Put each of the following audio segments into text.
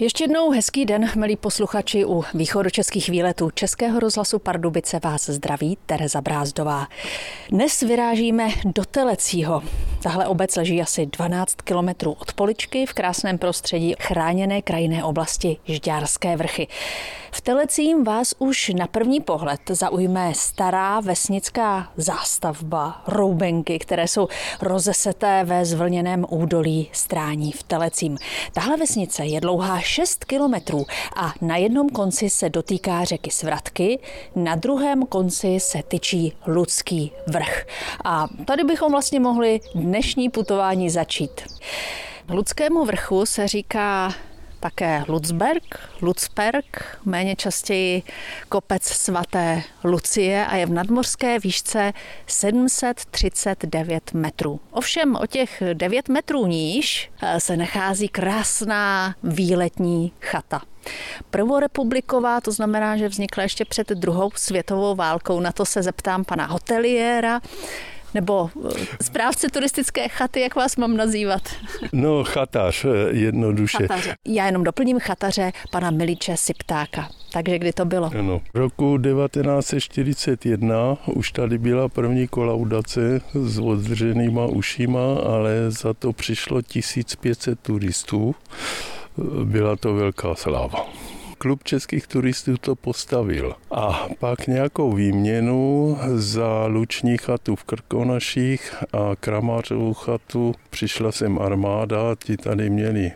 Ještě jednou hezký den, milí posluchači u východočeských výletů Českého rozhlasu Pardubice vás zdraví Tereza Brázdová. Dnes vyrážíme do Telecího. Tahle obec leží asi 12 kilometrů od Poličky v krásném prostředí chráněné krajinné oblasti Žďárské vrchy. V Telecím vás už na první pohled zaujme stará vesnická zástavba, roubenky, které jsou rozeseté ve zvlněném údolí strání v Telecím. Tahle vesnice je dlouhá 6 kilometrů a na jednom konci se dotýká řeky Svratky, na druhém konci se tyčí Ludský vrch. A tady bychom vlastně mohli dnešní putování začít. Ludskému vrchu se říká také Lutzberg, Lutzberg, méně častěji kopec svaté Lucie a je v nadmořské výšce 739 metrů. Ovšem o těch 9 metrů níž eh, se nachází krásná výletní chata. Prvorepubliková, to znamená, že vznikla ještě před druhou světovou válkou. Na to se zeptám pana hoteliéra nebo eh, správce turistické chaty, jak vás mám nazývat? No, chatař, eh, jednoduše. Chataře. Já jenom doplním chataře pana Miliče Siptáka. Takže kdy to bylo? Ano. V roku 1941 už tady byla první kolaudace s oddrženýma ušima, ale za to přišlo 1500 turistů. Byla to velká sláva klub českých turistů to postavil. A pak nějakou výměnu za luční chatu v Krkonaších a Kramářovou chatu přišla sem armáda, ti tady měli e,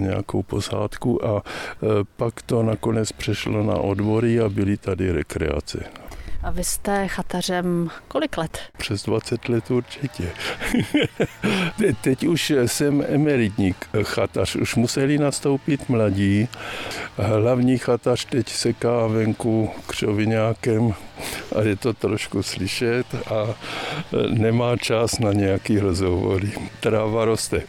nějakou posádku a e, pak to nakonec přešlo na odbory a byly tady rekreace. A vy jste chatařem kolik let? Přes 20 let určitě. Teď už jsem emeritník chatař. Už museli nastoupit mladí. Hlavní chatař teď seká venku křovinákem a je to trošku slyšet a nemá čas na nějaký rozhovory. Tráva roste.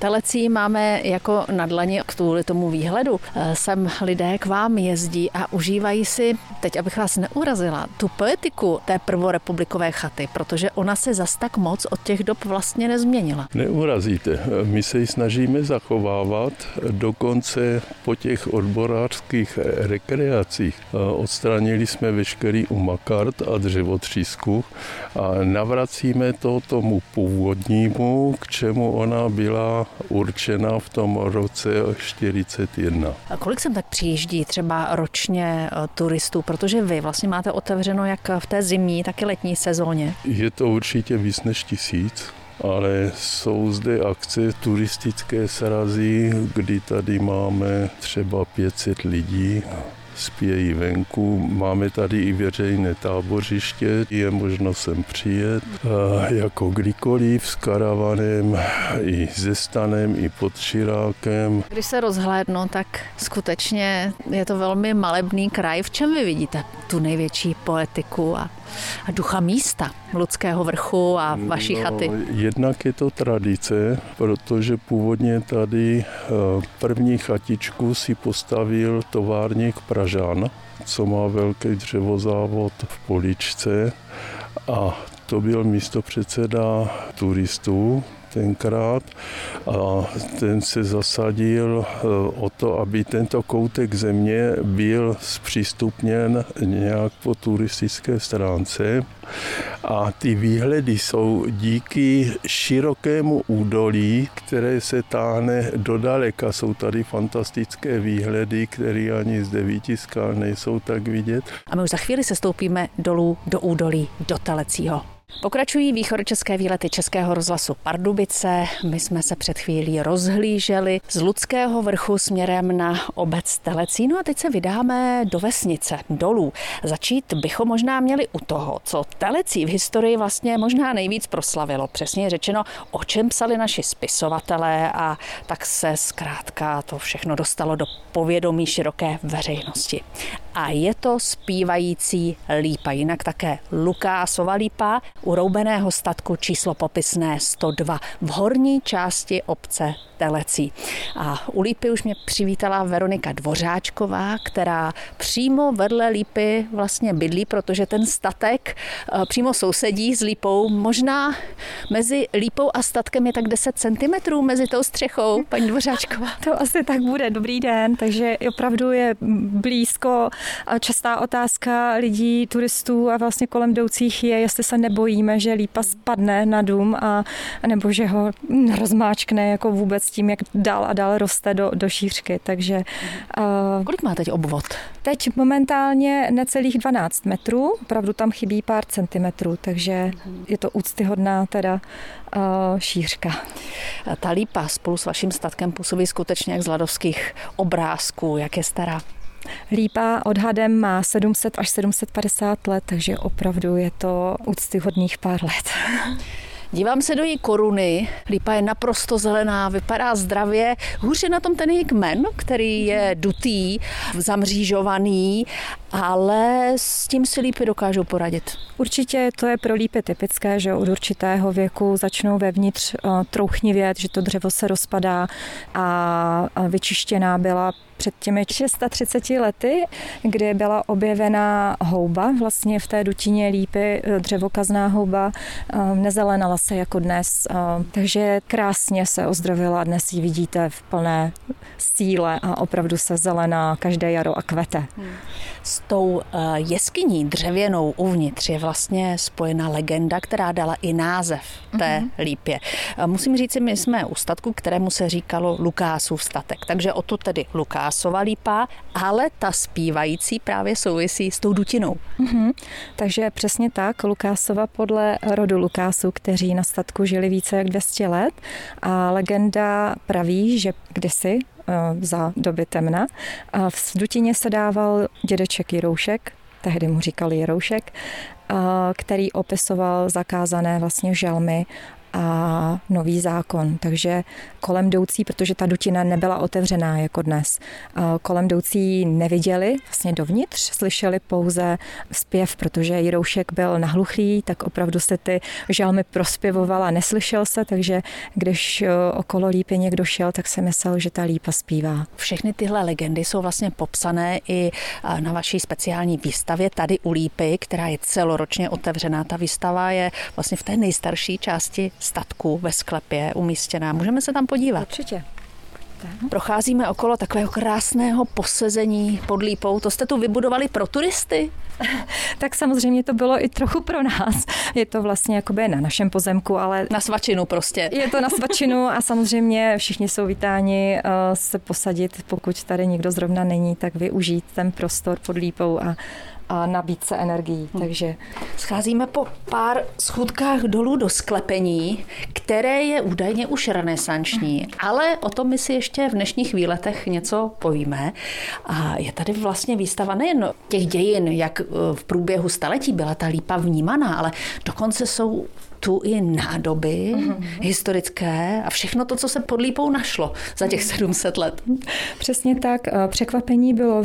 Telecí máme jako na dlaně kvůli tomu výhledu. Eh, sem lidé k vám jezdí a užívají si, teď abych vás neurazila, tu poetiku té prvorepublikové chaty, protože ona se zas tak moc od těch dob vlastně nezměnila. Neurazíte. My se ji snažíme zachovávat, dokonce po těch odborářských rekreacích eh, odstranili jsme veškerý umakart a dřevotřísku a navracíme to tomu původnímu, k čemu ona byla určena v tom roce 41. A kolik sem tak přijíždí třeba ročně eh, turistů, protože vy vlastně máte otevřeno jak v té zimní, tak i letní sezóně? Je to určitě víc než tisíc ale jsou zde akce turistické srazy, kdy tady máme třeba 500 lidí spějí venku. Máme tady i veřejné tábořiště, je možno sem přijet jako kdykoliv s karavanem, i se stanem, i pod Širákem. Když se rozhlédnu, tak skutečně je to velmi malebný kraj. V čem vy vidíte tu největší poetiku a a ducha místa Ludského vrchu a vaší no, chaty? Jednak je to tradice, protože původně tady eh, první chatičku si postavil továrník Pražan, co má velký dřevozávod v Poličce a to byl místo předseda turistů, tenkrát a ten se zasadil eh, o to, aby tento koutek země byl zpřístupněn nějak po turistické stránce a ty výhledy jsou díky širokému údolí, které se táhne do daleka. Jsou tady fantastické výhledy, které ani z devíti skal nejsou tak vidět. A my už za chvíli se stoupíme dolů do údolí do Telecího. Pokračují východočeské výlety Českého rozhlasu Pardubice. My jsme se před chvílí rozhlíželi z Ludského vrchu směrem na obec Telecí. No a teď se vydáme do vesnice, dolů. Začít bychom možná měli u toho, co Telecí v historii vlastně možná nejvíc proslavilo. Přesně řečeno, o čem psali naši spisovatelé a tak se zkrátka to všechno dostalo do povědomí široké veřejnosti. A je to zpívající lípa, jinak také Lukásova lípa, u roubeného statku číslo popisné 102 v horní části obce Telecí. A u Lípy už mě přivítala Veronika Dvořáčková, která přímo vedle Lípy vlastně bydlí, protože ten statek eh, přímo sousedí s Lípou. Možná mezi Lípou a statkem je tak 10 cm mezi tou střechou, paní Dvořáčková. To asi tak bude. Dobrý den. Takže opravdu je blízko. Častá otázka lidí, turistů a vlastně kolem jdoucích je, jestli se nebojíme, že Lípa spadne na dům a nebo že ho rozmáčkne jako vůbec tím, jak dál a dál roste do, do šířky. Takže, uh, Kolik má teď obvod? Teď momentálně necelých 12 metrů, opravdu tam chybí pár centimetrů, takže je to úctyhodná teda uh, šířka. Ta lípa spolu s vaším statkem působí skutečně jak z ladovských obrázků. Jak je stará? Lípa odhadem má 700 až 750 let, takže opravdu je to úctyhodných pár let. Dívám se do její koruny, lípa je naprosto zelená, vypadá zdravě. Hůř je na tom ten její kmen, který je dutý, zamřížovaný, ale s tím si lípy dokážou poradit. Určitě to je pro lípy typické, že od určitého věku začnou vevnitř eh, trouchnivět, že to dřevo se rozpadá a vyčištěná byla před těmi 630 lety, kdy byla objevena houba, vlastně v té dutině lípy, eh, dřevokazná houba, eh, nezelenala se jako dnes, takže krásně se ozdravila, dnes ji vidíte v plné síle a opravdu se zelená každé jaro a kvete. Hmm. S tou jeskyní dřevěnou uvnitř je vlastně spojena legenda, která dala i název té mm-hmm. lípě. Musím říct, my jsme u statku, kterému se říkalo Lukásův statek, takže o to tedy Lukásova lípa, ale ta zpívající právě souvisí s tou dutinou. Mm-hmm. Takže přesně tak, Lukásova podle rodu Lukásů, kteří na statku žili více jak 200 let a legenda praví, že kdysi eh, za doby temna. A v dutině se dával dědeček Jiroušek, tehdy mu říkali Jiroušek, který opisoval zakázané vlastně žalmy a nový zákon. Takže kolem jdoucí, protože ta dutina nebyla otevřená jako dnes, kolem jdoucí neviděli vlastně dovnitř, slyšeli pouze zpěv, protože Jiroušek byl nahluchlý, tak opravdu se ty žalmy prospěvovala, neslyšel se, takže když e, okolo lípy někdo šel, tak se myslel, že ta lípa zpívá. Všechny tyhle legendy jsou vlastně popsané i na vaší speciální výstavě tady u lípy, která je celoročně otevřená. Ta výstava je vlastně v té nejstarší části statku ve sklepě umístěná. Můžeme se tam podívat? Určitě. Procházíme okolo takového krásného posezení pod lípou. To jste tu vybudovali pro turisty? tak samozřejmě to bylo i trochu pro nás. Je to vlastně jakoby na našem pozemku, ale... Na svačinu prostě. Je to na svačinu a samozřejmě všichni jsou vítáni uh, se posadit, pokud tady nikdo zrovna není, tak využít ten prostor pod lípou a, a nabít se energií. Hmm. Takže scházíme po pár schůdkách dolů do sklepení, které je údajně už renesanční, hmm. ale o tom my si ještě v dnešních výletech něco povíme. A je tady vlastně výstava nejen těch dějin, jak v průběhu staletí byla ta lípa vnímaná, ale dokonce jsou tu i nádoby mm-hmm. historické a všechno to, co se pod lípou našlo za těch 700 let. Přesně tak. Překvapení bylo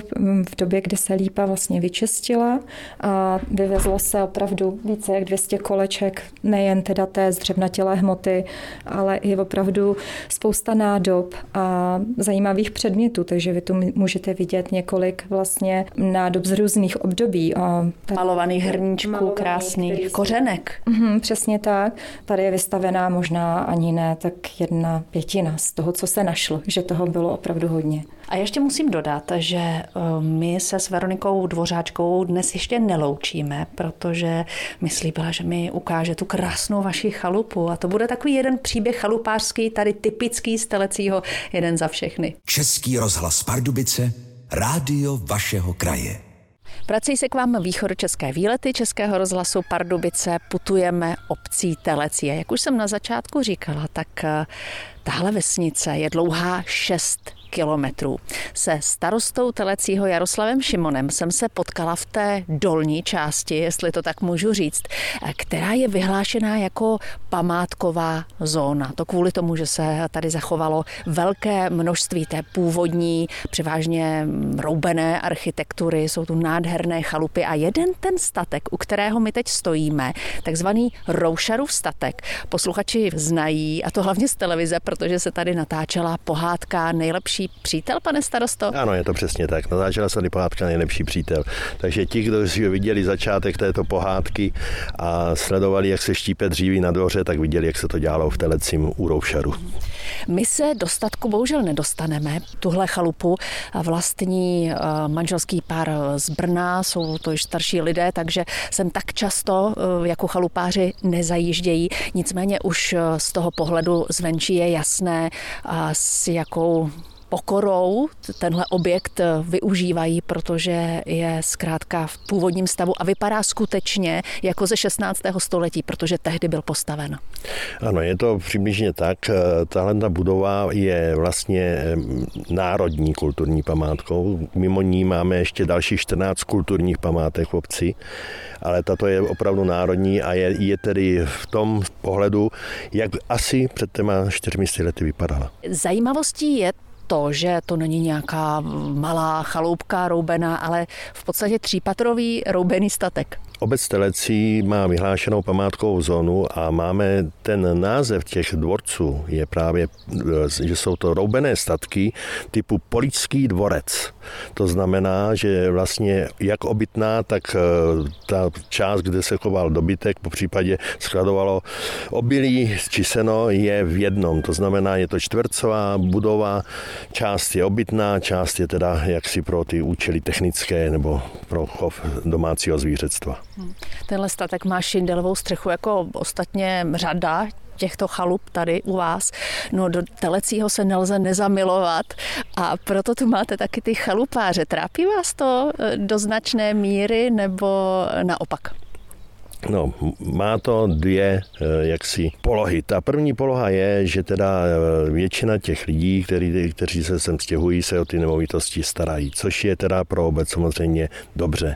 v době, kdy se lípa vlastně vyčistila a vyvezlo se opravdu více jak 200 koleček, nejen teda té zdřevnatělé hmoty, ale i opravdu spousta nádob a zajímavých předmětů, takže vy tu můžete vidět několik vlastně nádob z různých období. Malovaných hrníčků, krásných, kořenek. Mm-hmm, přesně tak. Tady je vystavená možná ani ne tak jedna pětina z toho, co se našlo, že toho bylo opravdu hodně. A ještě musím dodat, že eh, my se s Veronikou Dvořáčkou dnes ještě neloučíme, protože mi slíbila, že mi ukáže tu krásnou vaši chalupu a to bude takový jeden příběh chalupářský, tady typický z Telecího, jeden za všechny. Český rozhlas Pardubice, rádio vašeho kraje. Vrací se k vám východočeské výlety Českého rozhlasu Pardubice. Putujeme obcí Telecí. A jak už jsem na začátku říkala, tak eh, tahle vesnice je dlouhá 6 kilometrů. Se starostou Telecího Jaroslavem Šimonem jsem se potkala v té dolní části, jestli to tak můžu říct, která je vyhlášená jako památková zóna. To kvůli tomu, že se tady zachovalo velké množství té původní, převážně roubené architektury, jsou tu nádherné chalupy a jeden ten statek, u kterého my teď stojíme, takzvaný Roušarův statek, posluchači znají, a to hlavně z televize, protože se tady natáčela pohádka Nejlepší přítel, pane starosto? Ano, je to přesně tak. Natáčela se tady pohádka Nejlepší přítel. Takže ti, kdo si viděli začátek této pohádky a sledovali, jak se štípe dříví na dvoře, tak viděli, jak se to dělalo v Telecím u Roušaru. My se dostatku bohužel nedostaneme. Tuhle chalupu vlastní eh, manželský pár z Brna, jsou to již starší lidé, takže sem tak často eh, jako chalupáři nezajíždějí. Nicméně už eh, z toho pohledu zvenčí je jasné, s jakou pokorou tenhle objekt využívají, protože je zkrátka v původním stavu a vypadá skutečně jako ze 16. století, protože tehdy byl postaven. Ano, je to přibližně tak. Tahle ta budova je vlastně národní kulturní památkou. Mimo ní máme ještě další 14 kulturních památek v obci, ale tato je opravdu národní a je, je tedy v tom pohledu, jak asi před těma čtyřmi lety vypadala. Zajímavostí je to, že to není nějaká malá chaloupka roubená, ale v podstatě třípatrový roubený statek. Obec Telecí má vyhlášenou památkovou zónu a máme ten název těch dvorců je právě, že jsou to roubené statky typu Polický dvorec. To znamená, že vlastně jak obytná, tak eh, ta část, kde se choval dobytek, po případě skladovalo obilí či seno, je v jednom. To znamená, je to čtvercová budova, část je obytná, část je teda jaksi pro ty účely technické nebo pro chov domácího zvířectva. Tenhle statek má šindelovou střechu jako ostatně řada těchto chalup tady u vás. No do Telecího se nelze nezamilovat a proto tu máte taky ty chalupáře. Trápí vás to eh, do značné míry nebo naopak? No, má to dvě eh, jaksi polohy. Ta první poloha je, že teda eh, většina těch lidí, který, kteří se sem stěhují, se o ty nemovitosti starají, což je teda pro obec samozřejmě dobře.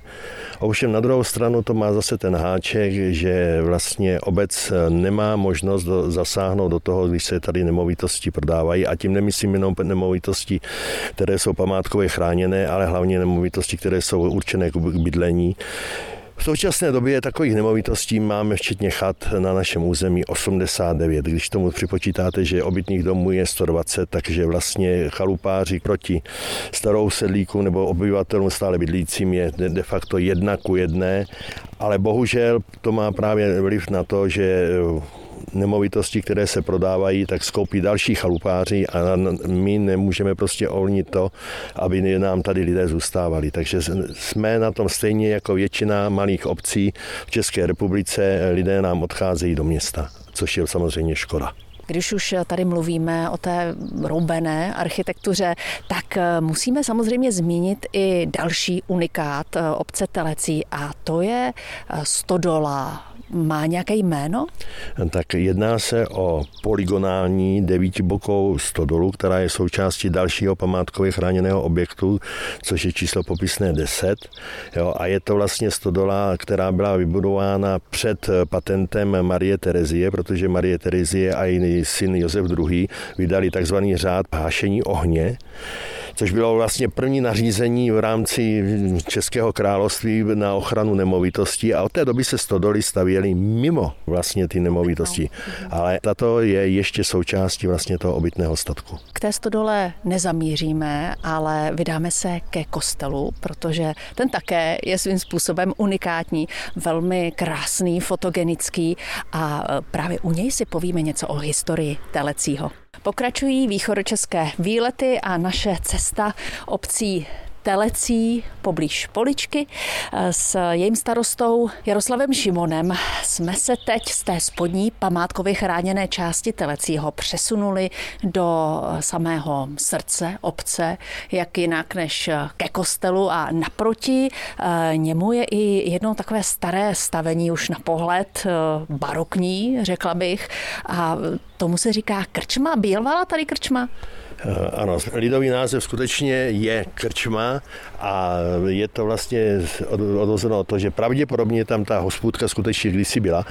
Ovšem na druhou stranu to má zase ten háček, že vlastně obec eh, nemá možnost do, zasáhnout do toho, když se tady nemovitosti prodávají a tím nemyslím jenom nemovitosti, které jsou památkově chráněné, ale hlavně nemovitosti, které jsou určené k bydlení v současné době takových nemovitostí máme včetně chat na našem území 89. Když tomu připočítáte, že obytných domů je 120, takže vlastně chalupáři proti starou sedlíku nebo obyvatelům stále bydlícím je de facto jedna ku jedné, ale bohužel to má právě vliv na to, že nemovitosti, které se prodávají, tak skoupí další chalupáři a my nemůžeme prostě ovlnit to, aby nám tady lidé zůstávali. Takže jsme na tom stejně jako většina malých obcí v České republice, lidé nám odcházejí do města, což je samozřejmě škoda. Když už tady mluvíme o té roubené architektuře, tak musíme samozřejmě zmínit i další unikát obce Telecí a to je Stodola má nějaké jméno? Tak jedná se o polygonální devítibokou stodolu, která je součástí dalšího památkově chráněného objektu, což je číslo popisné 10. Jo, a je to vlastně stodola, která byla vybudována před patentem Marie Terezie, protože Marie Terezie a její syn Josef II. vydali takzvaný řád hášení ohně což bylo vlastně první nařízení v rámci Českého království na ochranu nemovitostí a od té doby se stodoly stavěly mimo vlastně ty nemovitosti. Ale tato je ještě součástí vlastně toho obytného statku. K té stodole nezamíříme, ale vydáme se ke kostelu, protože ten také je svým způsobem unikátní, velmi krásný, fotogenický a právě u něj si povíme něco o historii Telecího. Pokračují východočeské výlety a naše cesta obcí Telecí poblíž Poličky. S jejím starostou Jaroslavem Šimonem jsme se teď z té spodní památkově chráněné části Telecího přesunuli do samého srdce obce, jak jinak než ke kostelu a naproti eh, němu je i jedno takové staré stavení už na pohled eh, barokní, řekla bych, a tomu se říká krčma. Bílvala tady krčma? Ano, lidový název skutečně je krčma a je to vlastně odvozeno od toho, že pravděpodobně tam ta hospůdka skutečně kdysi byla.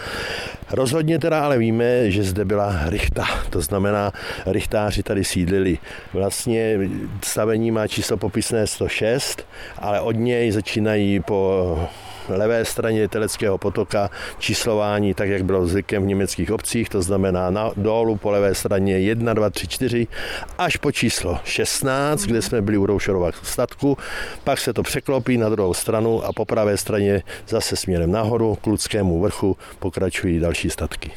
Rozhodně teda ale víme, že zde byla rychta, to znamená, rychtáři tady sídlili. Vlastně stavení má číslo popisné 106, ale od něj začínají po levé straně Teleckého potoka číslování, tak jak bylo zvykem v německých obcích, to znamená na, dolů po levé straně 1, 2, 3, 4, až po číslo 16, kde jsme byli u Roušerova statku, pak se to překlopí na druhou stranu a po pravé straně zase směrem nahoru k Ludskému vrchu pokračují další statky.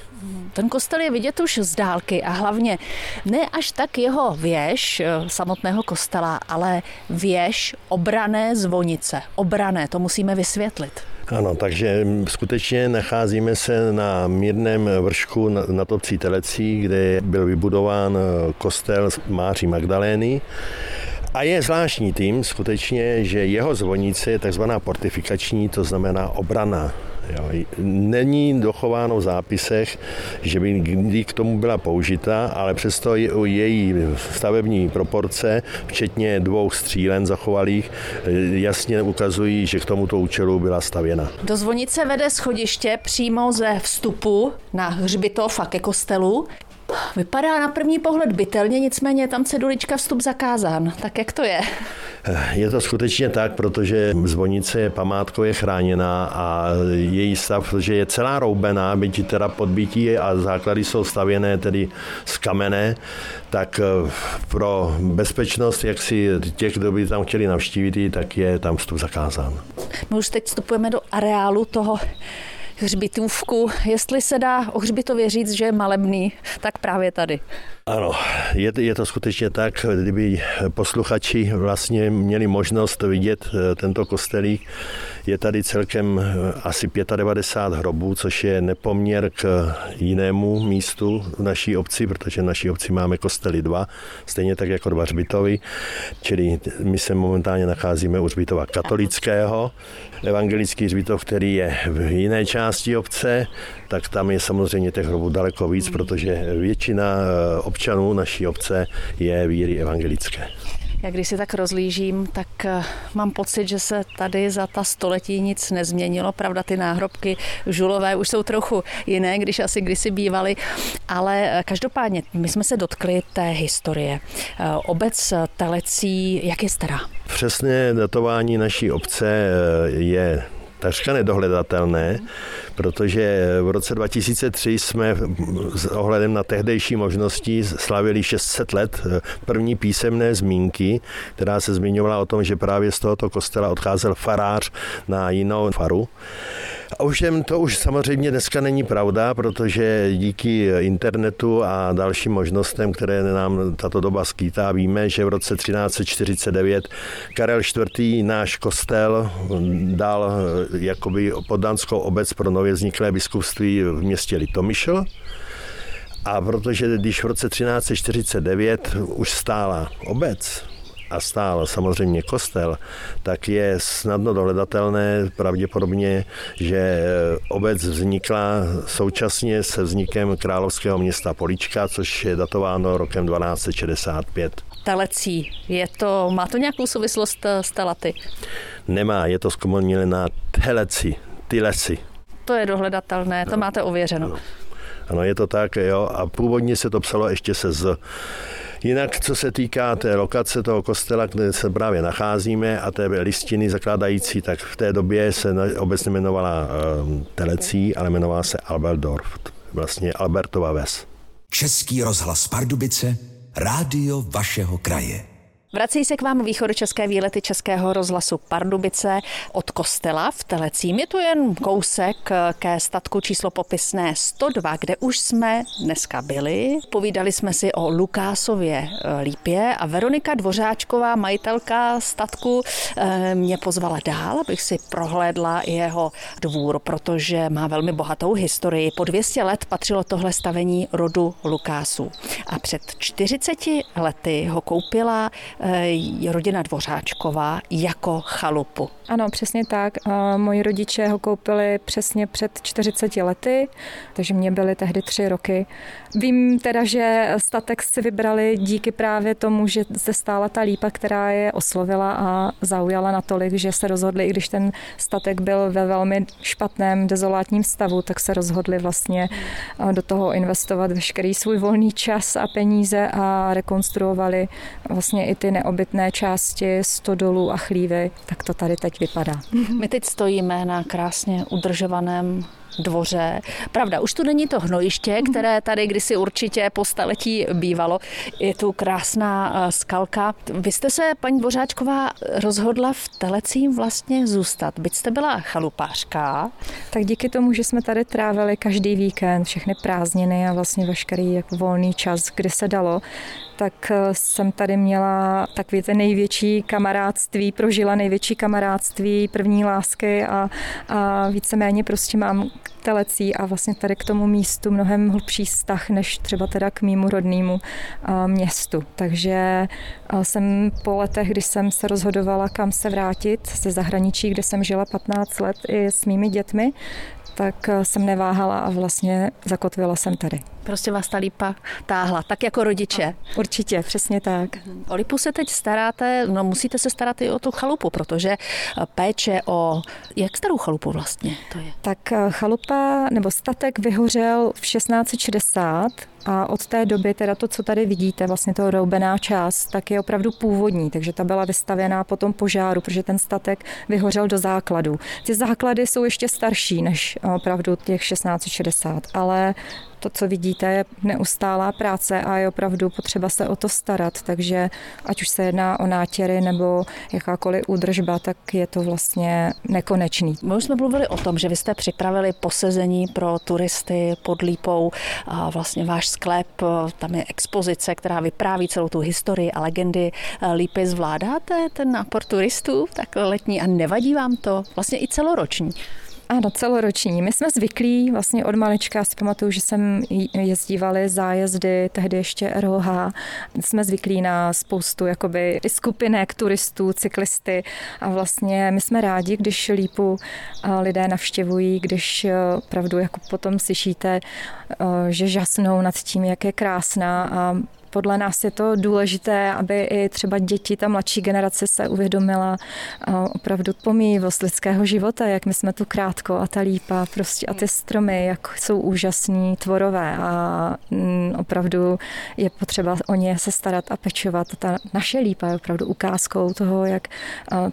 Ten kostel je vidět už z dálky a hlavně ne až tak jeho věž eh, samotného kostela, ale věž obrané zvonice. Obrané, to musíme vysvětlit. Ano, takže skutečně nacházíme se na mírném vršku na obcí Telecí, kde byl vybudován eh, kostel Máří Magdalény. A je zvláštní tím skutečně, že jeho zvonice je takzvaná portifikační, to znamená obrana Jo. Není dochováno v zápisech, že by kdy k tomu byla použita, ale přesto její stavební proporce, včetně dvou střílen zachovalých, jasně ukazují, že k tomuto účelu byla stavěna. Do zvonice vede schodiště přímo ze vstupu na hřbitov a ke kostelu. Vypadá na první pohled bytelně, nicméně tam cedulička vstup zakázán. Tak jak to je? Je to skutečně tak, protože zvonice je památkově chráněná a její stav, že je celá roubená, byť teda podbítí a základy jsou stavěné tedy z kamene, tak eh, pro bezpečnost jak si těch, kdo by tam chtěli navštívit, tak je tam vstup zakázán. My už teď vstupujeme do areálu toho hřbitůvku. Jestli se dá o hřbitově říct, že je malebný, tak právě tady. Ano, je, je to skutečně tak, kdyby posluchači vlastně měli možnost vidět eh, tento kostelík, je tady celkem eh, asi 95 hrobů, což je nepoměr k jinému místu v naší obci, protože v naší obci máme kostely dva, stejně tak jako dva hřbitovy, čili my se momentálně nacházíme u hřbitova katolického, evangelický hřbitov, který je v jiné části obce, tak tam je samozřejmě těch hrobů daleko víc, protože většina eh, občanů naší obce je víry evangelické. Já když si tak rozlížím, tak eh, mám pocit, že se tady za ta století nic nezměnilo. Pravda, ty náhrobky žulové už jsou trochu jiné, když asi kdysi bývaly, ale eh, každopádně my jsme se dotkli té historie. Obec Telecí, jak je stará? Přesné datování naší obce je takřka nedohledatelné, protože v roce 2003 jsme s ohledem na tehdejší možnosti slavili 600 let první písemné zmínky, která se zmiňovala o tom, že právě z tohoto kostela odcházel farář na jinou faru. Ovšem to už samozřejmě dneska není pravda, protože díky internetu a dalším možnostem, které nám tato doba skýtá, víme, že v roce 1349 Karel IV. náš kostel dal jakoby poddanskou obec pro nově vzniklé biskupství v městě Litomyšl. A protože když v roce 1349 už stála obec, a stál samozřejmě kostel, tak je snadno dohledatelné pravděpodobně, že obec vznikla současně se vznikem královského města Polička, což je datováno rokem 1265. Telecí, je to, má to nějakou souvislost eh, s Telaty? Nemá, je to na Teleci, Tyleci. To je dohledatelné, to máte ověřeno. Ano. Ano, je to tak, jo. A původně se to psalo ještě se z. Jinak, co se týká té lokace toho kostela, kde se právě nacházíme a té listiny zakládající, tak v té době se obecně jmenovala um, Telecí, ale jmenovala se Albertdorf, vlastně Albertova ves. Český rozhlas Pardubice, rádio vašeho kraje. Vrací se k vám východočeské výlety Českého rozhlasu Pardubice od kostela v Telecím. Je to jen kousek ke statku číslo popisné 102, kde už jsme dneska byli. Povídali jsme si o Lukásově eh, lípě a Veronika Dvořáčková, majitelka statku, eh, mě pozvala dál, abych si prohlédla jeho dvůr, protože má velmi bohatou historii. Po 200 let patřilo tohle stavení rodu Lukásů. A před 40 lety ho koupila rodina Dvořáčková jako chalupu. Ano, přesně tak. Moji rodiče ho koupili přesně před 40 lety, takže mě byly tehdy tři roky. Vím teda, že statek si vybrali díky právě tomu, že zde stála ta lípa, která je oslovila a zaujala natolik, že se rozhodli, i když ten statek byl ve velmi špatném, dezolátním stavu, tak se rozhodli vlastně do toho investovat veškerý svůj volný čas a peníze a rekonstruovali vlastně i ty neobytné části stodolů a chlívy. Tak to tady teď vypadá. My teď stojíme na krásně udržovaném dvoře. Pravda, už tu není to hnojiště, které tady kdysi určitě po staletí bývalo. Je tu krásná eh, skalka. Vy jste se, paní Dvořáčková, rozhodla v Telecím vlastně zůstat, byť jste byla chalupářka. Tak díky tomu, že jsme tady trávili každý víkend, všechny prázdniny a vlastně veškerý jako volný čas, kdy se dalo, tak eh, jsem tady měla takový ten největší kamarádství, prožila největší kamarádství, první lásky a, a víceméně prostě mám telecí a vlastně tady k tomu místu mnohem hlubší vztah, než třeba teda k mýmu rodnému eh, městu. Takže eh, jsem po letech, když jsem se rozhodovala, kam se vrátit ze zahraničí, kde jsem žila 15 let i s mými dětmi, tak jsem neváhala a vlastně zakotvila jsem tady. Prostě vás ta lípa táhla, tak jako rodiče. Určitě, přesně tak. O lipu se teď staráte, no musíte se starat i o tu chalupu, protože péče o, jak starou chalupu vlastně to je? Tak eh, chalupa nebo statek vyhořel v 1660 a od té doby, teda to, co tady vidíte, vlastně to roubená část, tak je opravdu původní, takže ta byla vystavěná po tom požáru, protože ten statek vyhořel do základu. Ty základy jsou ještě starší než opravdu těch 1660, ale to, co vidíte, je neustálá práce a je opravdu potřeba se o to starat, takže ať už se jedná o nátěry nebo jakákoliv údržba, tak je to vlastně nekonečný. My už jsme mluvili o tom, že vy jste připravili posezení pro turisty pod Lípou, a vlastně váš sklep, tam je expozice, která vypráví celou tu historii a legendy Lípy. Zvládáte ten nápor turistů tak letní a nevadí vám to? Vlastně i celoroční. Ano, celoroční. My jsme zvyklí, vlastně od malička si pamatuju, že jsem jezdívali zájezdy, tehdy ještě ROH. Jsme zvyklí na spoustu jakoby skupinek turistů, cyklisty a vlastně my jsme rádi, když Lípu lidé navštěvují, když e, opravdu jako potom slyšíte, že žasnou nad tím, jak je krásná a podle nás je to důležité, aby i třeba děti, ta mladší generace se uvědomila opravdu pomíjivost lidského života, jak my jsme tu krátko a ta lípa prostě a ty stromy, jak jsou úžasní, tvorové a mm, opravdu je potřeba o ně se starat a pečovat. Ta naše lípa je opravdu ukázkou toho, jak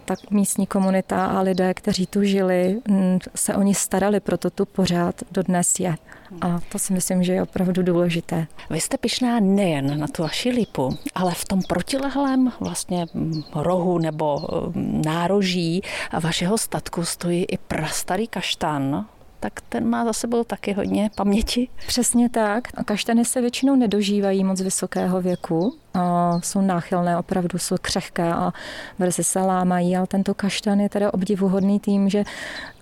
ta místní komunita a lidé, kteří tu žili, mm, se o ně starali, proto tu pořád dodnes je. A to si myslím, že je opravdu důležité. Vy jste pišná nejen na tu vaši lipu, ale v tom protilehlém vlastně mm, rohu nebo mm, nároží vašeho statku stojí i prastarý kaštan, tak ten má za sebou taky hodně paměti. Přesně tak. Kaštany se většinou nedožívají moc vysokého věku, a jsou náchylné, opravdu jsou křehké a brzy se lámají, ale tento kaštan je teda obdivuhodný tím, že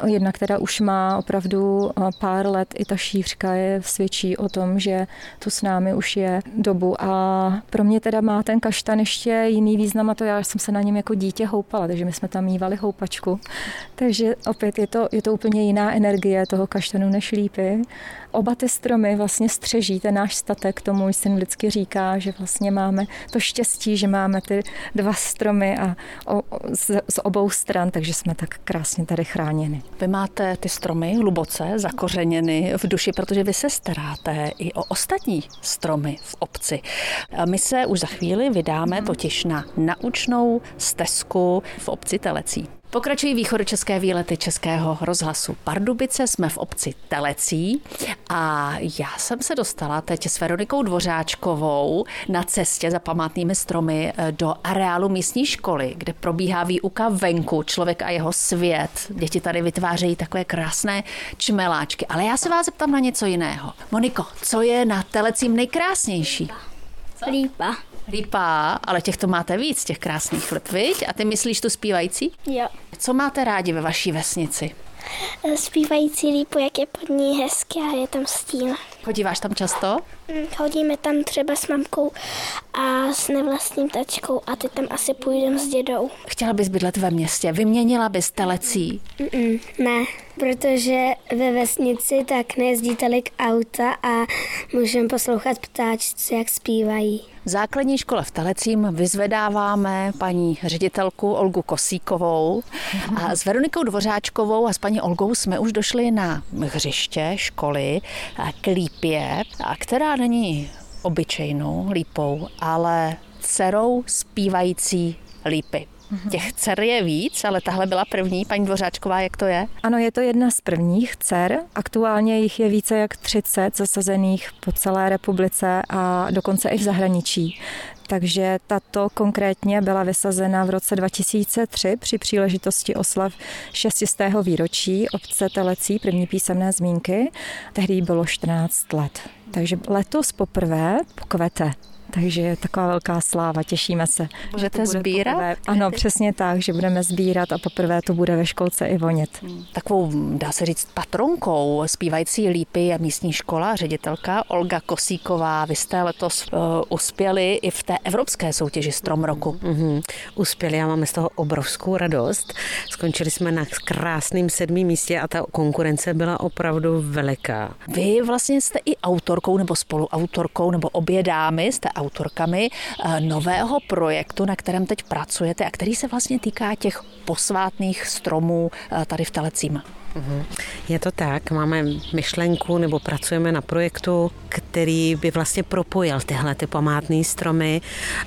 jedna, která už má opravdu pár let, i ta šířka je svědčí o tom, že tu s námi už je dobu a pro mě teda má ten kaštan ještě jiný význam a to já jsem se na něm jako dítě houpala, takže my jsme tam mývali houpačku, takže opět je to, je to úplně jiná energie toho kaštanu než lípy. Oba ty stromy vlastně střeží ten náš statek, tomu syn vždycky říká, že vlastně máme to štěstí, že máme ty dva stromy a o, z, z obou stran, takže jsme tak krásně tady chráněni. Vy máte ty stromy hluboce zakořeněny v duši, protože vy se staráte i o ostatní stromy v obci. My se už za chvíli vydáme totiž na naučnou stezku v obci Telecí. Pokračují východočeské výlety Českého rozhlasu Pardubice, jsme v obci Telecí a já jsem se dostala teď s Veronikou Dvořáčkovou na cestě za památnými stromy eh, do areálu místní školy, kde probíhá výuka venku, člověk a jeho svět. Děti tady vytvářejí takové krásné čmeláčky, ale já se vás zeptám na něco jiného. Moniko, co je na Telecím nejkrásnější? Lípa. Lípa, ale těch to máte víc, těch krásných lip, viď? A ty myslíš tu zpívající? Jo. Co máte rádi ve vaší vesnici? Zpívající lípu, jak je pod ní hezké a je tam stín. Chodíváš tam často? Chodíme tam třeba s mamkou a s nevlastním tačkou a ty tam asi půjdem s dědou. Chtěla bys bydlet ve městě, vyměnila bys telecí? Mm-mm, ne, protože ve vesnici tak nejezdí tolik auta a můžeme poslouchat ptáčci, jak zpívají. V základní škole v Telecím vyzvedáváme paní ředitelku Olgu Kosíkovou a s Veronikou Dvořáčkovou a s paní Olgou jsme už došli na hřiště školy k lípě, která není obyčejnou lípou, ale dcerou zpívající lípy. Těch dcer je víc, ale tahle byla první. Paní Dvořáčková, jak to je? Ano, je to jedna z prvních dcer. Aktuálně jich je více jak 30 zasazených po celé republice a dokonce i v zahraničí. Takže tato konkrétně byla vysazena v roce 2003 při příležitosti oslav 600. výročí obce Telecí, první písemné zmínky. Tehdy bylo 14 let. Takže letos poprvé kvete takže je taková velká sláva, těšíme se. Budete sbírat? Poprvé. Ano, přesně tak, že budeme sbírat a poprvé to bude ve školce i vonět. Hmm. Takovou, dá se říct, patronkou zpívající lípy je místní škola, ředitelka Olga Kosíková. Vy jste letos uh, uspěli i v té evropské soutěži Strom roku. Mm-hmm. Uspěli a máme z toho obrovskou radost. Skončili jsme na krásném sedmém místě a ta konkurence byla opravdu veliká. Vy vlastně jste i autorkou nebo spoluautorkou nebo obě dámy jste autorkami eh, nového projektu, na kterém teď pracujete a který se vlastně týká těch posvátných stromů eh, tady v Telecím. Mhm. Je to tak, máme myšlenku nebo pracujeme na projektu, který by vlastně propojil tyhle ty památné stromy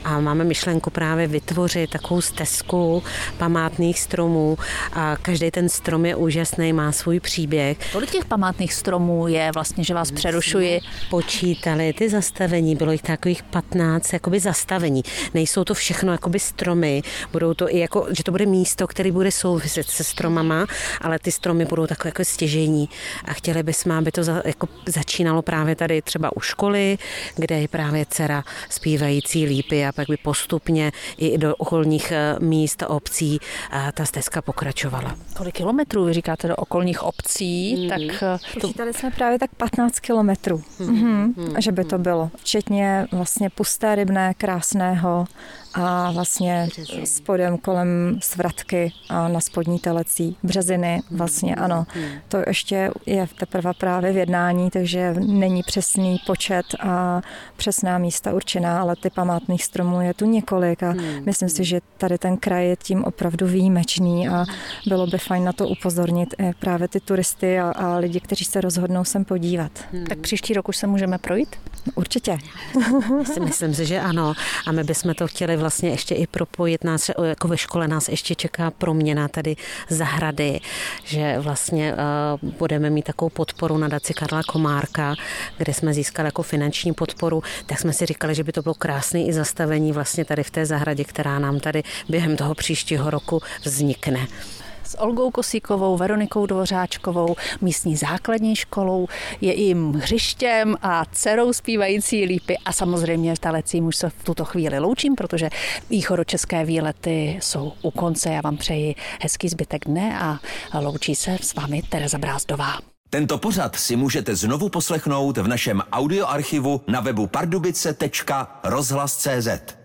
a máme myšlenku právě vytvořit takovou stezku památných stromů a každý ten strom je úžasný, má svůj příběh. Kolik těch památných stromů je vlastně, že vás přerušuji? Počítali ty zastavení, bylo jich takových 15 jakoby zastavení. Nejsou to všechno jakoby stromy, budou to i jako, že to bude místo, který bude souviset se stromama, ale ty stromy budou takové jako stěžení a chtěli bychom, aby to za, jako začínalo právě tady třeba u školy, kde je právě dcera zpívající lípy a pak by postupně i do okolních eh, míst a obcí a ta stezka pokračovala. Kolik kilometrů vy říkáte do okolních obcí? Mm. Tak eh, to... Počítali jsme právě tak 15 kilometrů, mm. mm. že by to bylo. Včetně vlastně pusté rybné, krásného a vlastně spodem kolem svratky a na spodní telecí březiny vlastně ano. To ještě je teprve právě v jednání, takže není přesný počet a přesná místa určená, ale ty památných stromů je tu několik a myslím si, že tady ten kraj je tím opravdu výjimečný a bylo by fajn na to upozornit i právě ty turisty a, a lidi, kteří se rozhodnou sem podívat. Tak příští rok už se můžeme projít? Určitě. Myslím si, že ano. A my bychom to chtěli vlastně ještě i propojit nás, jako ve škole nás ještě čeká proměna tady zahrady, že vlastně uh, budeme mít takovou podporu na daci Karla Komárka, kde jsme získali jako finanční podporu, tak jsme si říkali, že by to bylo krásné i zastavení vlastně tady v té zahradě, která nám tady během toho příštího roku vznikne s Olgou Kosíkovou, Veronikou Dvořáčkovou, místní základní školou, je jim hřištěm a dcerou zpívající lípy a samozřejmě talecím už se v tuto chvíli loučím, protože východočeské výlety jsou u konce. Já vám přeji hezký zbytek dne a loučí se s vámi Tereza Brázdová. Tento pořad si můžete znovu poslechnout v našem audioarchivu na webu pardubice.rozhlas.cz.